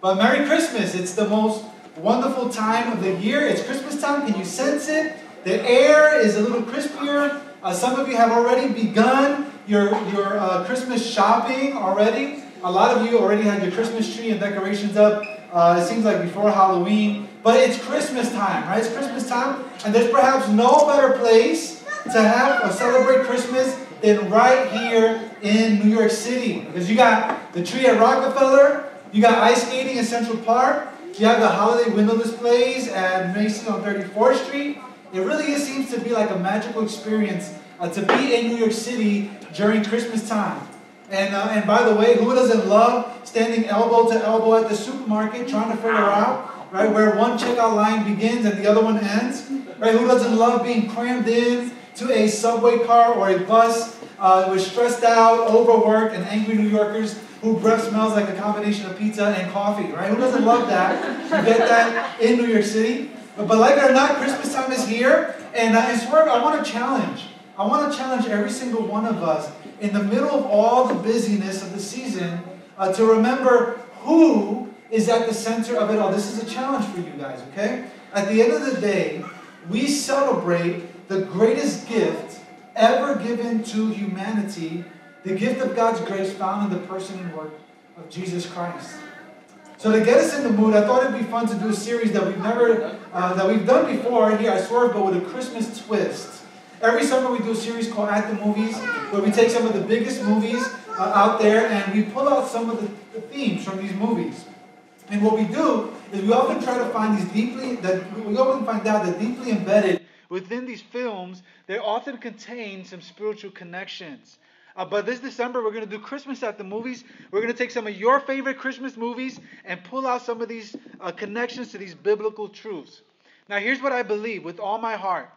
But Merry Christmas. It's the most wonderful time of the year. It's Christmas time. Can you sense it? The air is a little crispier. Uh, some of you have already begun your, your uh, Christmas shopping already. A lot of you already had your Christmas tree and decorations up. Uh, it seems like before Halloween. But it's Christmas time, right? It's Christmas time. And there's perhaps no better place to have or celebrate Christmas than right here in New York City. Because you got the tree at Rockefeller, you got ice skating in Central Park, you have the holiday window displays at Macy's on 34th Street. It really seems to be like a magical experience uh, to be in New York City during Christmas time. And, uh, and by the way, who doesn't love standing elbow to elbow at the supermarket trying to figure out right where one checkout line begins and the other one ends? Right? Who doesn't love being crammed in to a subway car or a bus uh, with stressed out, overworked, and angry New Yorkers who breath smells like a combination of pizza and coffee, right? Who doesn't love that? You get that in New York City. But but like it or not, Christmas time is here, and I swear I want to challenge. I want to challenge every single one of us in the middle of all the busyness of the season uh, to remember who is at the center of it all. This is a challenge for you guys, okay? At the end of the day, we celebrate the greatest gift ever given to humanity the gift of God's grace found in the person and work of Jesus Christ. So to get us in the mood, I thought it'd be fun to do a series that we've never, uh, that we've done before here at Swerve, but with a Christmas twist. Every summer we do a series called At the Movies, where we take some of the biggest movies uh, out there and we pull out some of the, the themes from these movies. And what we do is we often try to find these deeply, that we often find out that deeply embedded within these films, they often contain some spiritual connections. Uh, but this December, we're going to do Christmas at the movies. We're going to take some of your favorite Christmas movies and pull out some of these uh, connections to these biblical truths. Now, here's what I believe with all my heart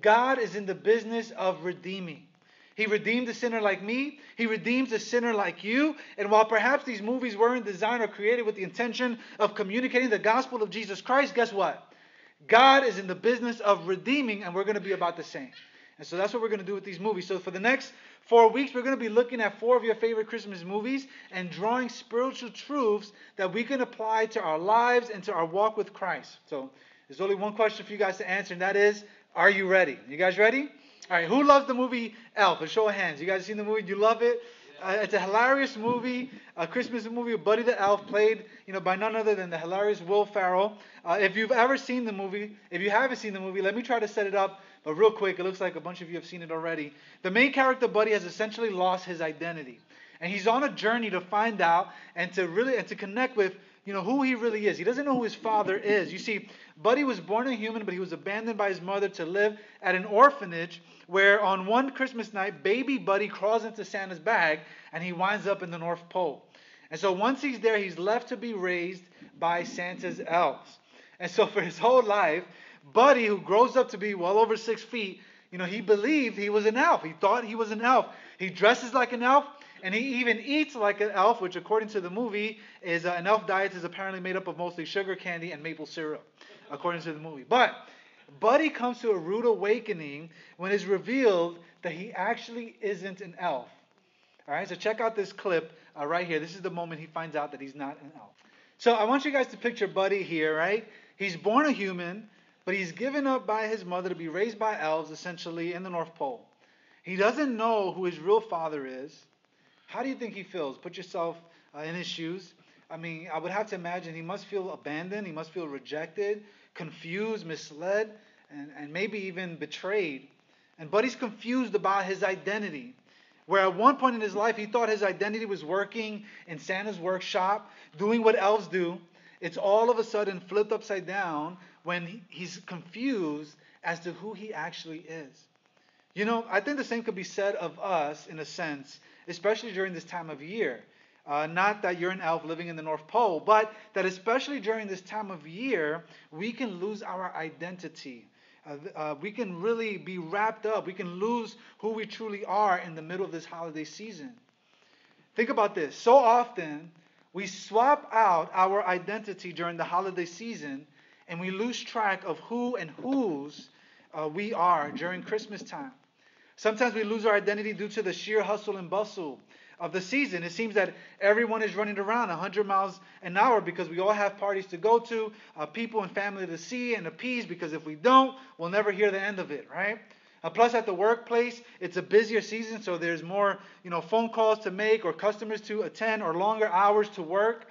God is in the business of redeeming. He redeemed a sinner like me. He redeems a sinner like you. And while perhaps these movies weren't designed or created with the intention of communicating the gospel of Jesus Christ, guess what? God is in the business of redeeming, and we're going to be about the same. And so that's what we're going to do with these movies. So for the next four weeks, we're going to be looking at four of your favorite Christmas movies and drawing spiritual truths that we can apply to our lives and to our walk with Christ. So there's only one question for you guys to answer, and that is, are you ready? You guys ready? All right, who loves the movie Elf? A show of hands. You guys seen the movie? You love it? Uh, it's a hilarious movie, a Christmas movie. Buddy the Elf, played you know by none other than the hilarious Will Ferrell. Uh, if you've ever seen the movie, if you haven't seen the movie, let me try to set it up but real quick, it looks like a bunch of you have seen it already. The main character, Buddy, has essentially lost his identity. And he's on a journey to find out and to really and to connect with you know who he really is. He doesn't know who his father is. You see, Buddy was born a human, but he was abandoned by his mother to live at an orphanage where on one Christmas night, baby Buddy crawls into Santa's bag and he winds up in the North Pole. And so once he's there, he's left to be raised by Santa's elves. And so for his whole life, Buddy, who grows up to be well over six feet, you know, he believed he was an elf. He thought he was an elf. He dresses like an elf, and he even eats like an elf, which, according to the movie, is uh, an elf diet is apparently made up of mostly sugar candy and maple syrup, according to the movie. But Buddy comes to a rude awakening when it's revealed that he actually isn't an elf. All right, so check out this clip uh, right here. This is the moment he finds out that he's not an elf. So I want you guys to picture Buddy here, right? He's born a human. But he's given up by his mother to be raised by elves, essentially, in the North Pole. He doesn't know who his real father is. How do you think he feels? Put yourself uh, in his shoes. I mean, I would have to imagine he must feel abandoned, he must feel rejected, confused, misled, and, and maybe even betrayed. And Buddy's confused about his identity. Where at one point in his life he thought his identity was working in Santa's workshop, doing what elves do, it's all of a sudden flipped upside down when he's confused as to who he actually is. You know, I think the same could be said of us in a sense, especially during this time of year. Uh, not that you're an elf living in the North Pole, but that especially during this time of year, we can lose our identity. Uh, uh, we can really be wrapped up. We can lose who we truly are in the middle of this holiday season. Think about this. So often, we swap out our identity during the holiday season and we lose track of who and whose uh, we are during Christmas time. Sometimes we lose our identity due to the sheer hustle and bustle of the season. It seems that everyone is running around 100 miles an hour because we all have parties to go to, uh, people and family to see and appease, because if we don't, we'll never hear the end of it, right? Uh, plus, at the workplace, it's a busier season, so there's more, you know, phone calls to make or customers to attend or longer hours to work.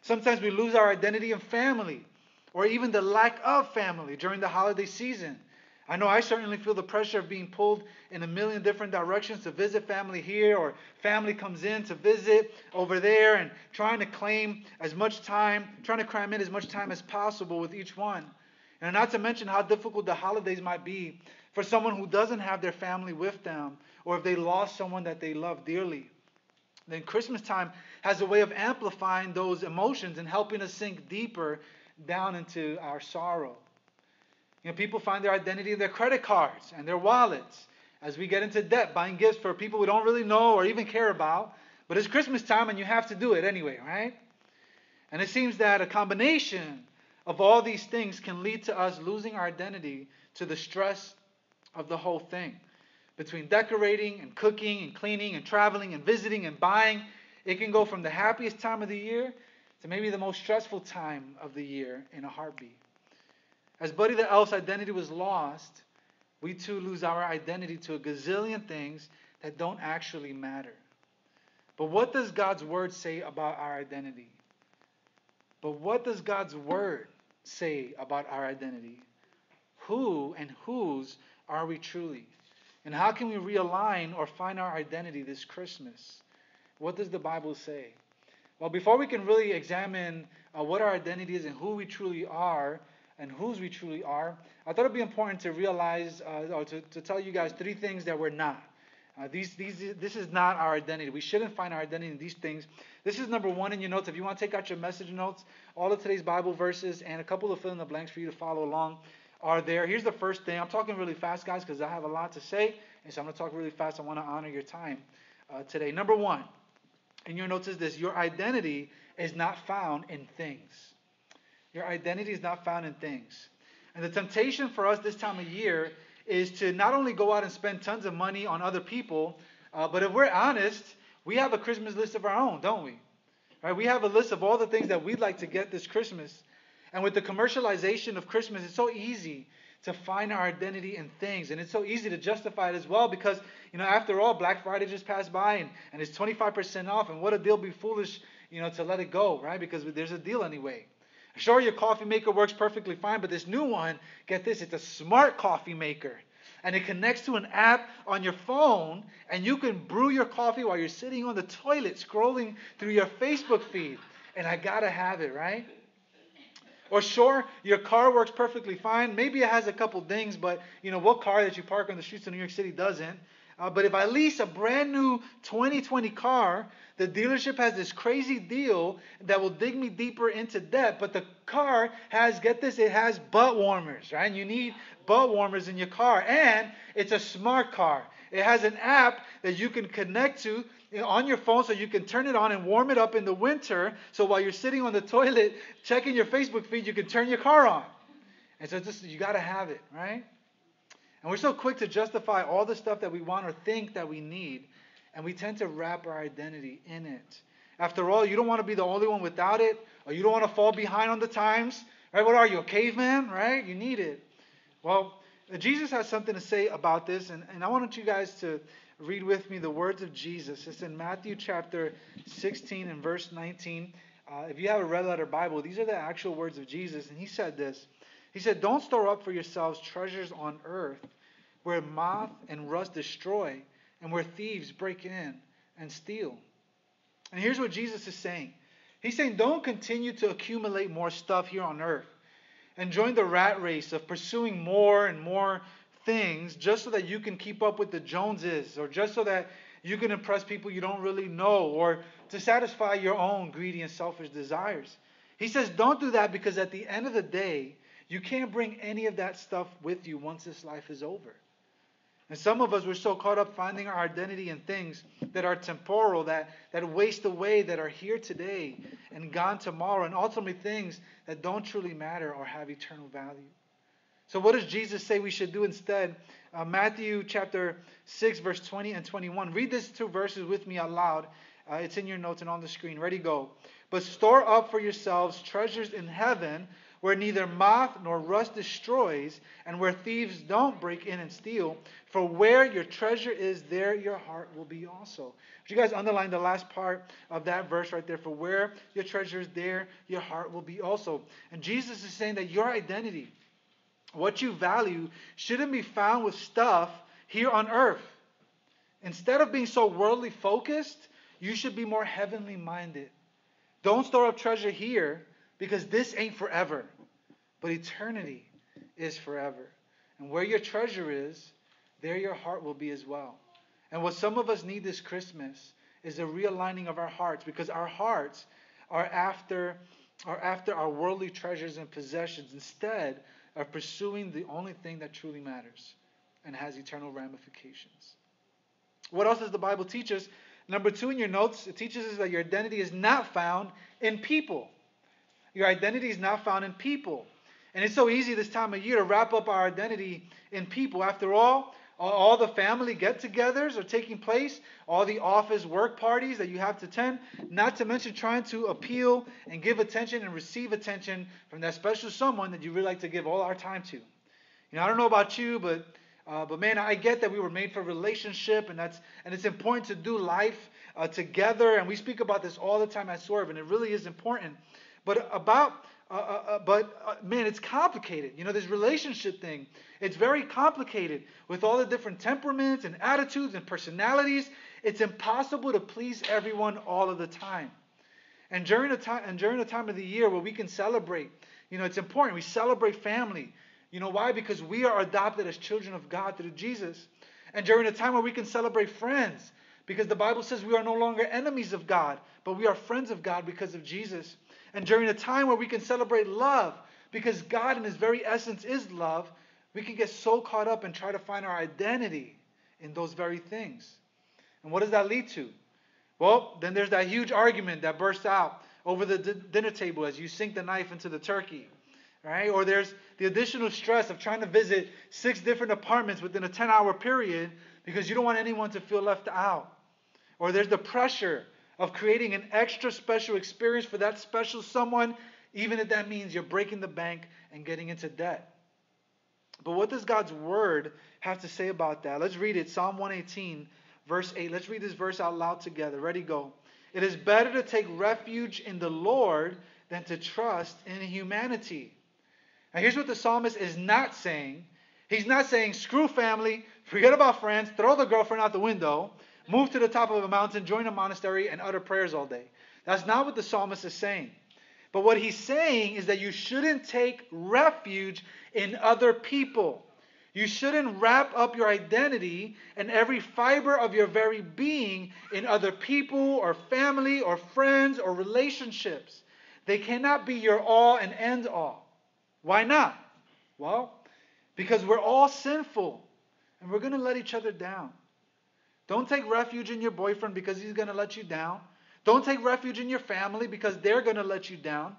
Sometimes we lose our identity and family or even the lack of family during the holiday season. I know I certainly feel the pressure of being pulled in a million different directions to visit family here, or family comes in to visit over there, and trying to claim as much time, trying to cram in as much time as possible with each one. And not to mention how difficult the holidays might be for someone who doesn't have their family with them, or if they lost someone that they love dearly. Then Christmas time has a way of amplifying those emotions and helping us sink deeper down into our sorrow. You know, people find their identity in their credit cards and their wallets as we get into debt, buying gifts for people we don't really know or even care about. But it's Christmas time and you have to do it anyway, right? And it seems that a combination of all these things can lead to us losing our identity to the stress of the whole thing. Between decorating and cooking and cleaning and traveling and visiting and buying, it can go from the happiest time of the year to maybe the most stressful time of the year in a heartbeat. As Buddy the Elf's identity was lost, we too lose our identity to a gazillion things that don't actually matter. But what does God's Word say about our identity? But what does God's Word say about our identity? Who and whose are we truly? And how can we realign or find our identity this Christmas? What does the Bible say? Well, before we can really examine uh, what our identity is and who we truly are and whose we truly are, I thought it'd be important to realize uh, or to, to tell you guys three things that we're not. Uh, these, these, this is not our identity. We shouldn't find our identity in these things. This is number one in your notes. If you want to take out your message notes, all of today's Bible verses and a couple of fill in the blanks for you to follow along are there. Here's the first thing. I'm talking really fast, guys, because I have a lot to say. And so I'm going to talk really fast. I want to honor your time uh, today. Number one, in your notes is this your identity is not found in things. Your identity is not found in things. And the temptation for us this time of year is to not only go out and spend tons of money on other people, uh, but if we're honest, we have a Christmas list of our own, don't we? Right? We have a list of all the things that we'd like to get this Christmas. And with the commercialization of Christmas, it's so easy to find our identity in things. And it's so easy to justify it as well because, you know, after all, Black Friday just passed by and, and it's 25% off. And what a deal be foolish, you know, to let it go, right? Because there's a deal anyway. Sure, your coffee maker works perfectly fine, but this new one, get this, it's a smart coffee maker. And it connects to an app on your phone, and you can brew your coffee while you're sitting on the toilet scrolling through your Facebook feed. And I gotta have it, right? Or sure, your car works perfectly fine. Maybe it has a couple dings, but you know what car that you park on the streets of New York City doesn't? Uh, but if I lease a brand new 2020 car, the dealership has this crazy deal that will dig me deeper into debt. But the car has, get this, it has butt warmers, right? And you need butt warmers in your car. And it's a smart car. It has an app that you can connect to on your phone so you can turn it on and warm it up in the winter. So while you're sitting on the toilet checking your Facebook feed, you can turn your car on. And so just you got to have it, right? And we're so quick to justify all the stuff that we want or think that we need, and we tend to wrap our identity in it. After all, you don't want to be the only one without it, or you don't want to fall behind on the times, right? What are you, a caveman, right? You need it. Well, Jesus has something to say about this, and, and I want you guys to read with me the words of Jesus. It's in Matthew chapter 16 and verse 19. Uh, if you have a red letter Bible, these are the actual words of Jesus. And he said this He said, Don't store up for yourselves treasures on earth where moth and rust destroy and where thieves break in and steal. And here's what Jesus is saying He's saying, Don't continue to accumulate more stuff here on earth and join the rat race of pursuing more and more things just so that you can keep up with the Joneses or just so that you can impress people you don't really know or to satisfy your own greedy and selfish desires. He says, don't do that because at the end of the day, you can't bring any of that stuff with you once this life is over. And some of us, we're so caught up finding our identity in things that are temporal, that, that waste away, that are here today and gone tomorrow, and ultimately things that don't truly matter or have eternal value. So, what does Jesus say we should do instead? Uh, Matthew chapter 6, verse 20 and 21. Read these two verses with me out loud Uh, it's in your notes and on the screen. Ready, go. But store up for yourselves treasures in heaven where neither moth nor rust destroys, and where thieves don't break in and steal. For where your treasure is, there your heart will be also. Would you guys underline the last part of that verse right there? For where your treasure is, there your heart will be also. And Jesus is saying that your identity, what you value, shouldn't be found with stuff here on earth. Instead of being so worldly focused, you should be more heavenly minded. Don't store up treasure here because this ain't forever, but eternity is forever. And where your treasure is, there your heart will be as well. And what some of us need this Christmas is a realigning of our hearts because our hearts are after are after our worldly treasures and possessions instead of pursuing the only thing that truly matters and has eternal ramifications. What else does the Bible teach us? Number two in your notes, it teaches us that your identity is not found in people. Your identity is not found in people. And it's so easy this time of year to wrap up our identity in people. After all, all the family get togethers are taking place, all the office work parties that you have to attend, not to mention trying to appeal and give attention and receive attention from that special someone that you really like to give all our time to. You know, I don't know about you, but uh, but man, I get that we were made for relationship, and that's and it's important to do life uh, together. And we speak about this all the time at Swerve, and it really is important. But about, uh, uh, uh but uh, man, it's complicated. You know, this relationship thing, it's very complicated with all the different temperaments and attitudes and personalities. It's impossible to please everyone all of the time. And during the time, and during the time of the year where we can celebrate, you know, it's important. We celebrate family. You know why? Because we are adopted as children of God through Jesus. And during a time where we can celebrate friends, because the Bible says we are no longer enemies of God, but we are friends of God because of Jesus and during a time where we can celebrate love, because God in His very essence is love, we can get so caught up and try to find our identity in those very things. And what does that lead to? Well, then there's that huge argument that bursts out over the d- dinner table as you sink the knife into the turkey. Right? Or there's the additional stress of trying to visit six different apartments within a 10 hour period because you don't want anyone to feel left out. Or there's the pressure of creating an extra special experience for that special someone, even if that means you're breaking the bank and getting into debt. But what does God's word have to say about that? Let's read it. Psalm 118, verse 8. Let's read this verse out loud together. Ready, go. It is better to take refuge in the Lord than to trust in humanity. Now, here's what the psalmist is not saying. He's not saying, screw family, forget about friends, throw the girlfriend out the window move to the top of a mountain, join a monastery, and utter prayers all day. That's not what the psalmist is saying. But what he's saying is that you shouldn't take refuge in other people. You shouldn't wrap up your identity and every fiber of your very being in other people or family or friends or relationships. They cannot be your all and end all. Why not? Well, because we're all sinful and we're going to let each other down. Don't take refuge in your boyfriend because he's going to let you down. Don't take refuge in your family because they're going to let you down.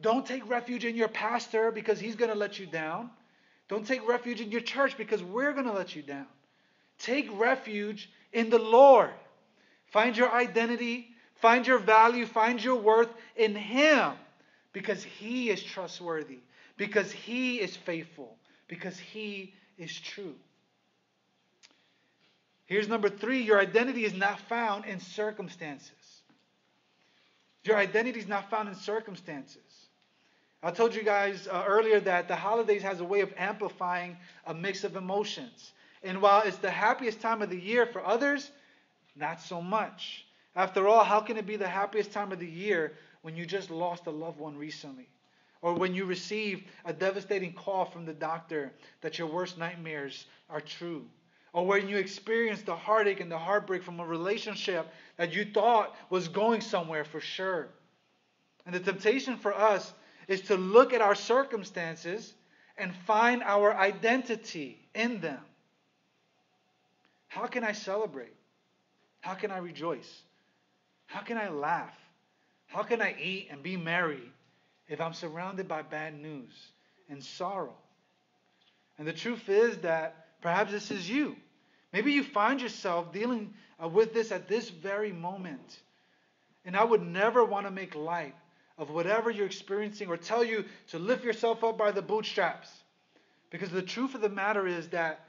Don't take refuge in your pastor because he's going to let you down. Don't take refuge in your church because we're going to let you down. Take refuge in the Lord. Find your identity, find your value, find your worth in Him because He is trustworthy, because He is faithful, because He is true. Here's number three your identity is not found in circumstances. Your identity is not found in circumstances. I told you guys uh, earlier that the holidays has a way of amplifying a mix of emotions. And while it's the happiest time of the year for others, not so much. After all, how can it be the happiest time of the year when you just lost a loved one recently? Or when you receive a devastating call from the doctor that your worst nightmares are true? Or when you experience the heartache and the heartbreak from a relationship that you thought was going somewhere for sure. And the temptation for us is to look at our circumstances and find our identity in them. How can I celebrate? How can I rejoice? How can I laugh? How can I eat and be merry if I'm surrounded by bad news and sorrow? And the truth is that perhaps this is you. Maybe you find yourself dealing uh, with this at this very moment. And I would never want to make light of whatever you're experiencing or tell you to lift yourself up by the bootstraps. Because the truth of the matter is that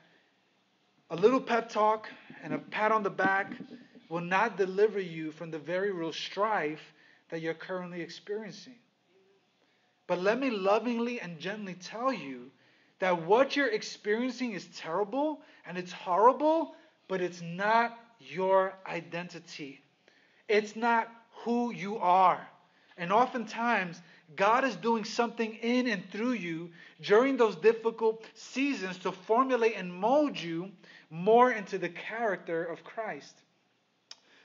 a little pep talk and a pat on the back will not deliver you from the very real strife that you're currently experiencing. But let me lovingly and gently tell you that what you're experiencing is terrible and it's horrible, but it's not your identity. It's not who you are. And oftentimes, God is doing something in and through you during those difficult seasons to formulate and mold you more into the character of Christ.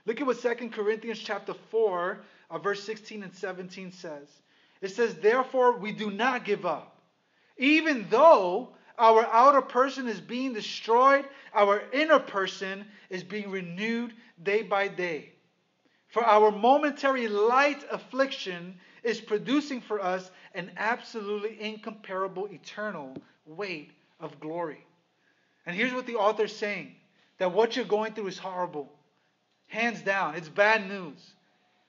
Look at what 2 Corinthians chapter 4, uh, verse 16 and 17 says. It says, Therefore, we do not give up. Even though our outer person is being destroyed, our inner person is being renewed day by day. For our momentary light affliction is producing for us an absolutely incomparable eternal weight of glory. And here's what the author is saying that what you're going through is horrible. Hands down, it's bad news.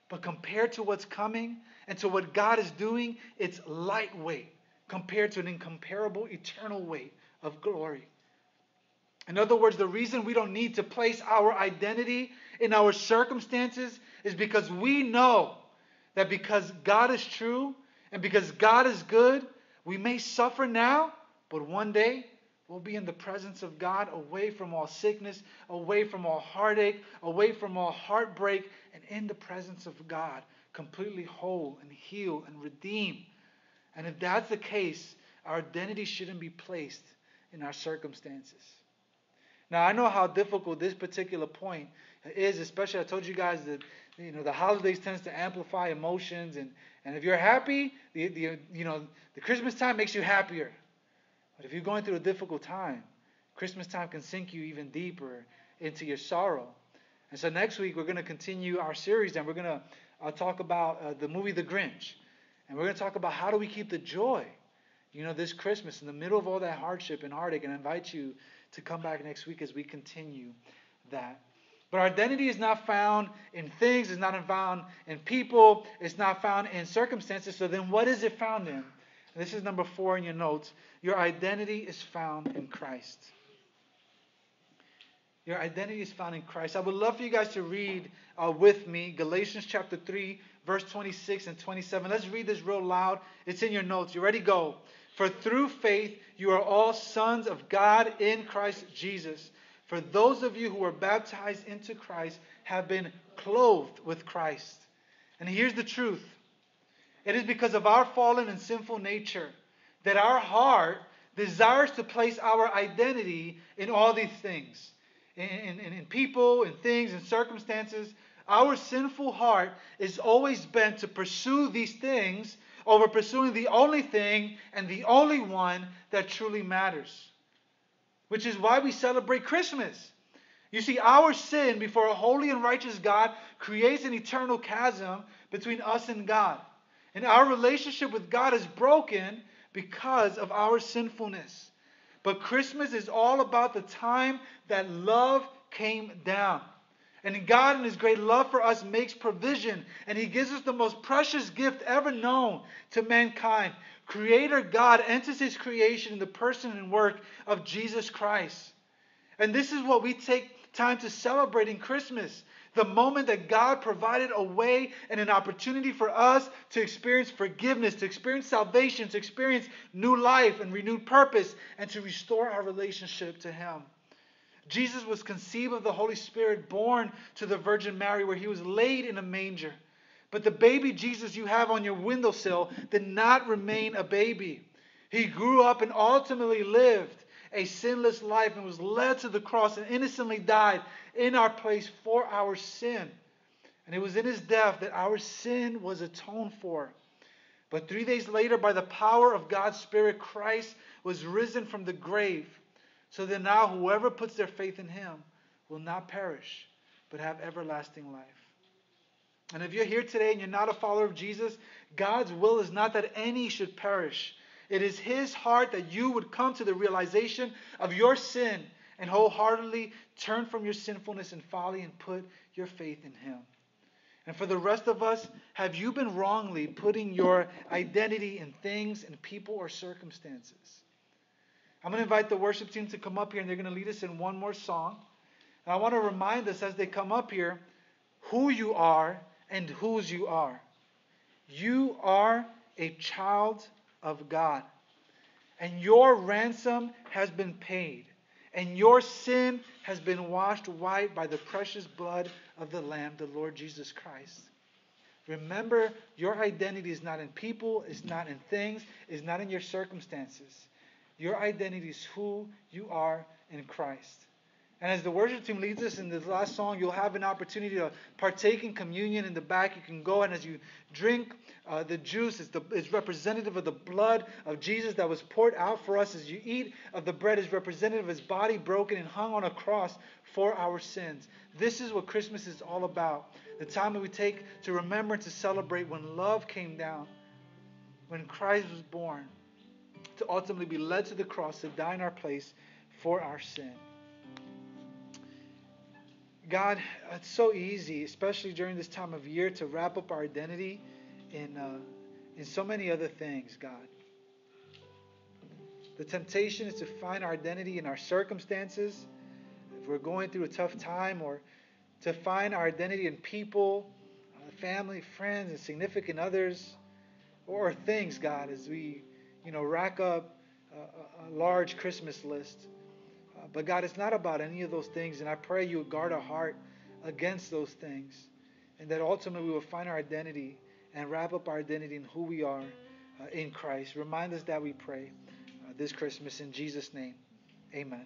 But compared to what's coming and to what God is doing, it's lightweight compared to an incomparable eternal weight of glory. In other words, the reason we don't need to place our identity in our circumstances is because we know that because God is true and because God is good, we may suffer now, but one day we'll be in the presence of God, away from all sickness, away from all heartache, away from all heartbreak, and in the presence of God, completely whole and healed and redeemed. And if that's the case, our identity shouldn't be placed in our circumstances. Now, I know how difficult this particular point is, especially I told you guys that you know the holidays tends to amplify emotions, and, and if you're happy, the, the you know the Christmas time makes you happier. But if you're going through a difficult time, Christmas time can sink you even deeper into your sorrow. And so next week we're going to continue our series, and we're going to uh, talk about uh, the movie The Grinch, and we're going to talk about how do we keep the joy, you know, this Christmas in the middle of all that hardship and heartache. And I invite you to come back next week as we continue that. But our identity is not found in things, it's not found in people, it's not found in circumstances. So then what is it found in? This is number four in your notes. Your identity is found in Christ. Your identity is found in Christ. I would love for you guys to read uh, with me Galatians chapter 3, verse 26 and 27. Let's read this real loud. It's in your notes. You ready? Go. For through faith you are all sons of God in Christ Jesus. For those of you who are baptized into Christ have been clothed with Christ. And here's the truth it is because of our fallen and sinful nature that our heart desires to place our identity in all these things in, in, in people, in things, in circumstances. Our sinful heart is always bent to pursue these things over pursuing the only thing and the only one that truly matters. Which is why we celebrate Christmas. You see, our sin before a holy and righteous God creates an eternal chasm between us and God. And our relationship with God is broken because of our sinfulness. But Christmas is all about the time that love came down. And God, in His great love for us, makes provision. And He gives us the most precious gift ever known to mankind. Creator God enters His creation in the person and work of Jesus Christ. And this is what we take time to celebrate in Christmas the moment that God provided a way and an opportunity for us to experience forgiveness, to experience salvation, to experience new life and renewed purpose, and to restore our relationship to Him. Jesus was conceived of the Holy Spirit, born to the Virgin Mary, where he was laid in a manger. But the baby Jesus you have on your windowsill did not remain a baby. He grew up and ultimately lived a sinless life and was led to the cross and innocently died in our place for our sin. And it was in his death that our sin was atoned for. But three days later, by the power of God's Spirit, Christ was risen from the grave so that now whoever puts their faith in him will not perish, but have everlasting life. And if you're here today and you're not a follower of Jesus, God's will is not that any should perish. It is His heart that you would come to the realization of your sin and wholeheartedly turn from your sinfulness and folly and put your faith in Him. And for the rest of us, have you been wrongly putting your identity in things and people or circumstances? I'm going to invite the worship team to come up here and they're going to lead us in one more song. And I want to remind us as they come up here who you are and whose you are. You are a child of God. And your ransom has been paid. And your sin has been washed white by the precious blood of the Lamb, the Lord Jesus Christ. Remember, your identity is not in people, it's not in things, it's not in your circumstances. Your identity is who you are in Christ. And as the worship team leads us in this last song, you'll have an opportunity to partake in communion in the back. You can go, and as you drink uh, the juice, it's, the, it's representative of the blood of Jesus that was poured out for us. As you eat of the bread, is representative of his body broken and hung on a cross for our sins. This is what Christmas is all about. The time that we take to remember and to celebrate when love came down, when Christ was born, to ultimately be led to the cross to die in our place for our sin. God, it's so easy, especially during this time of year, to wrap up our identity in, uh, in so many other things, God. The temptation is to find our identity in our circumstances, if we're going through a tough time, or to find our identity in people, uh, family, friends, and significant others, or things, God, as we, you know, rack up a, a large Christmas list. But God, it's not about any of those things. And I pray you guard our heart against those things. And that ultimately we will find our identity and wrap up our identity in who we are uh, in Christ. Remind us that we pray uh, this Christmas in Jesus' name. Amen.